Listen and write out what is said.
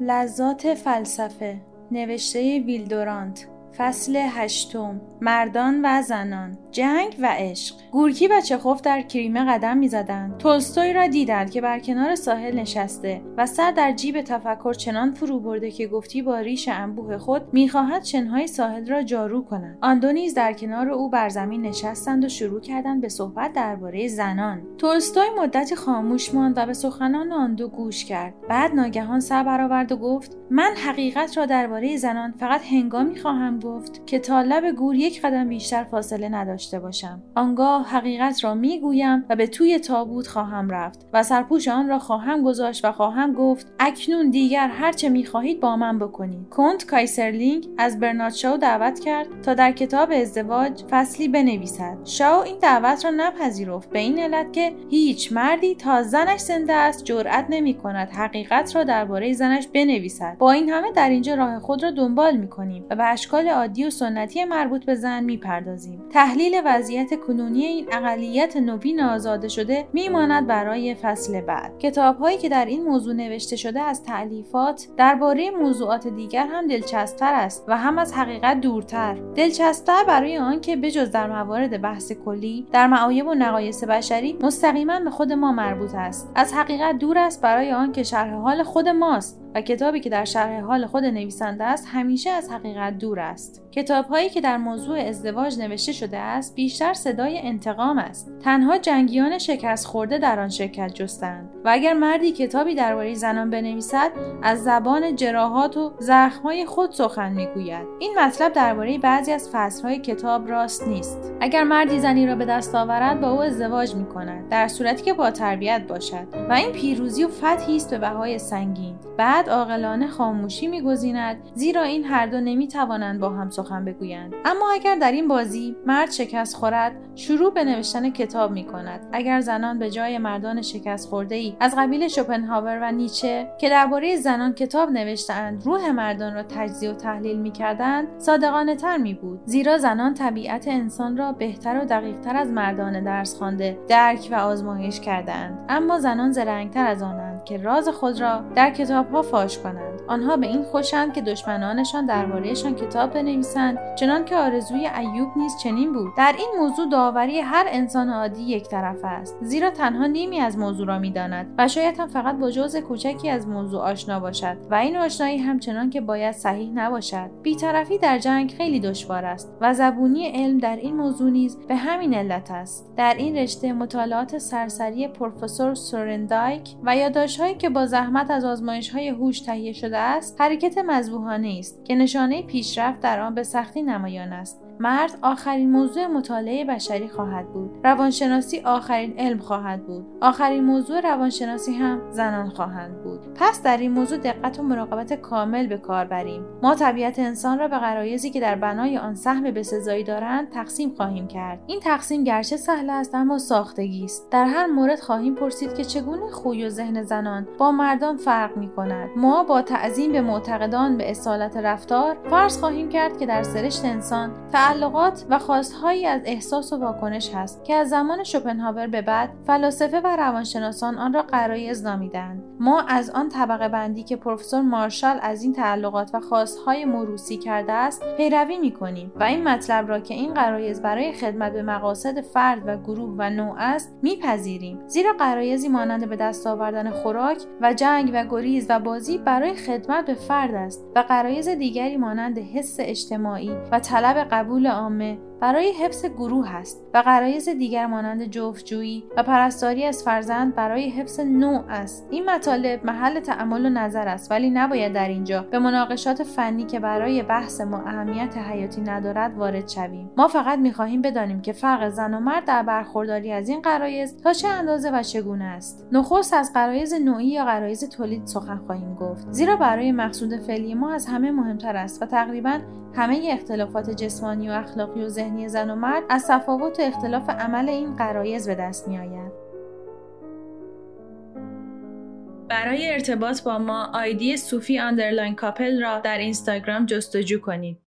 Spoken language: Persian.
لذات فلسفه نوشته ویلدورانت فصل هشتم مردان و زنان. جنگ و عشق. گورکی و چخوف در کریمه قدم می‌زدند. تولستوی را دیدند که بر کنار ساحل نشسته و سر در جیب تفکر چنان فرو برده که گفتی با ریش انبوه خود می‌خواهد شنهای ساحل را جارو کند. آن دو نیز در کنار او بر زمین نشستند و شروع کردند به صحبت درباره زنان. تولستوی مدتی خاموش ماند و به سخنان آن دو گوش کرد. بعد ناگهان سر برآورد و گفت من حقیقت را درباره زنان فقط هنگامی خواهم گفت که تا لب گور یک قدم بیشتر فاصله نداشته باشم. آنگاه حقیقت را می‌گویم و به توی تابوت خواهم رفت و سرپوش آن را خواهم گذاشت و خواهم گفت اکنون دیگر هرچه می‌خواهید با من بکنید. کنت کایزرلینگ از برنارد شاو دعوت کرد تا در کتاب ازدواج فصلی بنویسد. شاو این دعوت را نپذیرفت به این علت که هیچ مردی تا زنش زنده است جرأت نمی کند حقیقت را درباره زنش بنویسد. با این همه در اینجا راه خود را دنبال می کنیم و به اشکال عادی و سنتی مربوط به زن می‌پردازیم. تحلیل وضعیت کنونی این اقلیت نوین آزاده شده میماند برای فصل بعد. کتاب هایی که در این موضوع نوشته شده از تألیفات درباره موضوعات دیگر هم دلچسبتر است و هم از حقیقت دورتر. دلچسبتر برای آنکه بجز در موارد بحث کلی در معایب و نقایص بشری مستقیما به خود ما مربوط است. از حقیقت دور است برای آنکه شرح حال خود ماست. و کتابی که در شرح حال خود نویسنده است همیشه از حقیقت دور است. کتاب هایی که در موضوع ازدواج نوشته شده است بیشتر صدای انتقام است. تنها جنگیان شکست خورده در آن شرکت جستند و اگر مردی کتابی درباره زنان بنویسد از زبان جراحات و زخمهای خود سخن می‌گوید. این مطلب درباره بعضی از فصلهای کتاب راست نیست. اگر مردی زنی را به دست آورد با او ازدواج می کند در صورتی که با تربیت باشد. و این پیروزی و فتحی است به بهای سنگین. بعد بعد عاقلانه خاموشی میگزیند زیرا این هر دو نمی‌توانند با هم سخن بگویند. اما اگر در این بازی مرد شکست خورد شروع به نوشتن کتاب می کند اگر زنان به جای مردان شکست خورده ای از قبیل شوپنهاور و نیچه که درباره زنان کتاب نوشتهاند روح مردان را تجزیه و تحلیل می‌کردند صادقانه تر می بود زیرا زنان طبیعت انسان را بهتر و دقیقتر از مردان درس خوانده درک و آزمایش کردند اما زنان زرنگتر از آنند که راز خود را در کتابها فاش کنند آنها به این خوشند که دشمنانشان دربارهشان کتاب بنویسند چنان که آرزوی ایوب نیز چنین بود. در این موضوع داوری هر انسان عادی یک طرف است زیرا تنها نیمی از موضوع را می‌داند و شاید هم فقط با جزء کوچکی از موضوع آشنا باشد و این آشنایی همچنان که باید صحیح نباشد. بیطرفی در جنگ خیلی دشوار است و زبونی علم در این موضوع نیز به همین علت است. در این رشته مطالعات سرسری پروفسور سورندایک و یادداشتهایی که با زحمت از آزمایش‌های هوش تهیه شده است حرکت مذبوحانه است که نشانه پیشرفت در آن به سختی نمایان است. مرد آخرین موضوع مطالعه بشری خواهد بود. روانشناسی آخرین علم خواهد بود. آخرین موضوع روانشناسی هم زنان خواهند بود. پس در این موضوع دقت و مراقبت کامل به کار بریم. ما طبیعت انسان را به غرایزی که در بنای آن سهم بسزایی دارند تقسیم خواهیم کرد. این تقسیم گرچه سهل است اما ساختگی است. در هر مورد خواهیم پرسید که چگونه خوی و ذهن زنان با مردان فرق می کند. ما با تعظیم به معتقدان به اصالت رفتار فرض خواهیم کرد که در سرشت انسان تعلقات و خواستهایی از احساس و واکنش هست که از زمان شوپنهاور به بعد فلاسفه و روانشناسان آن را قرایز نامیدند ما از آن طبقه بندی که پروفسور مارشال از این تعلقات و خواستهای موروسی کرده است پیروی می کنیم و این مطلب را که این قرایز برای خدمت به مقاصد فرد و گروه و نوع است میپذیریم. زیرا قرایزی مانند به دست آوردن خوراک و جنگ و گریز و بازی برای خدمت به فرد است و قرایز دیگری مانند حس اجتماعی و طلب قبول قبول عامه. برای حفظ گروه است و قرایز دیگر مانند جفتجویی و پرستاری از فرزند برای حفظ نوع است. این مطالب محل تعمل و نظر است ولی نباید در اینجا به مناقشات فنی که برای بحث ما اهمیت حیاتی ندارد وارد شویم. ما فقط می‌خواهیم بدانیم که فرق زن و مرد در برخورداری از این قرایز تا چه اندازه و چگونه است. نخست از قرایز نوعی یا قرایز تولید سخن خواهیم گفت. زیرا برای مقصود فعلی ما از همه مهمتر است و تقریبا همه اختلافات جسمانی و اخلاقی و ذهنی زن و مرد از تفاوت و اختلاف عمل این قرایز به دست می آید. برای ارتباط با ما آیدی صوفی اندرلاین کاپل را در اینستاگرام جستجو کنید.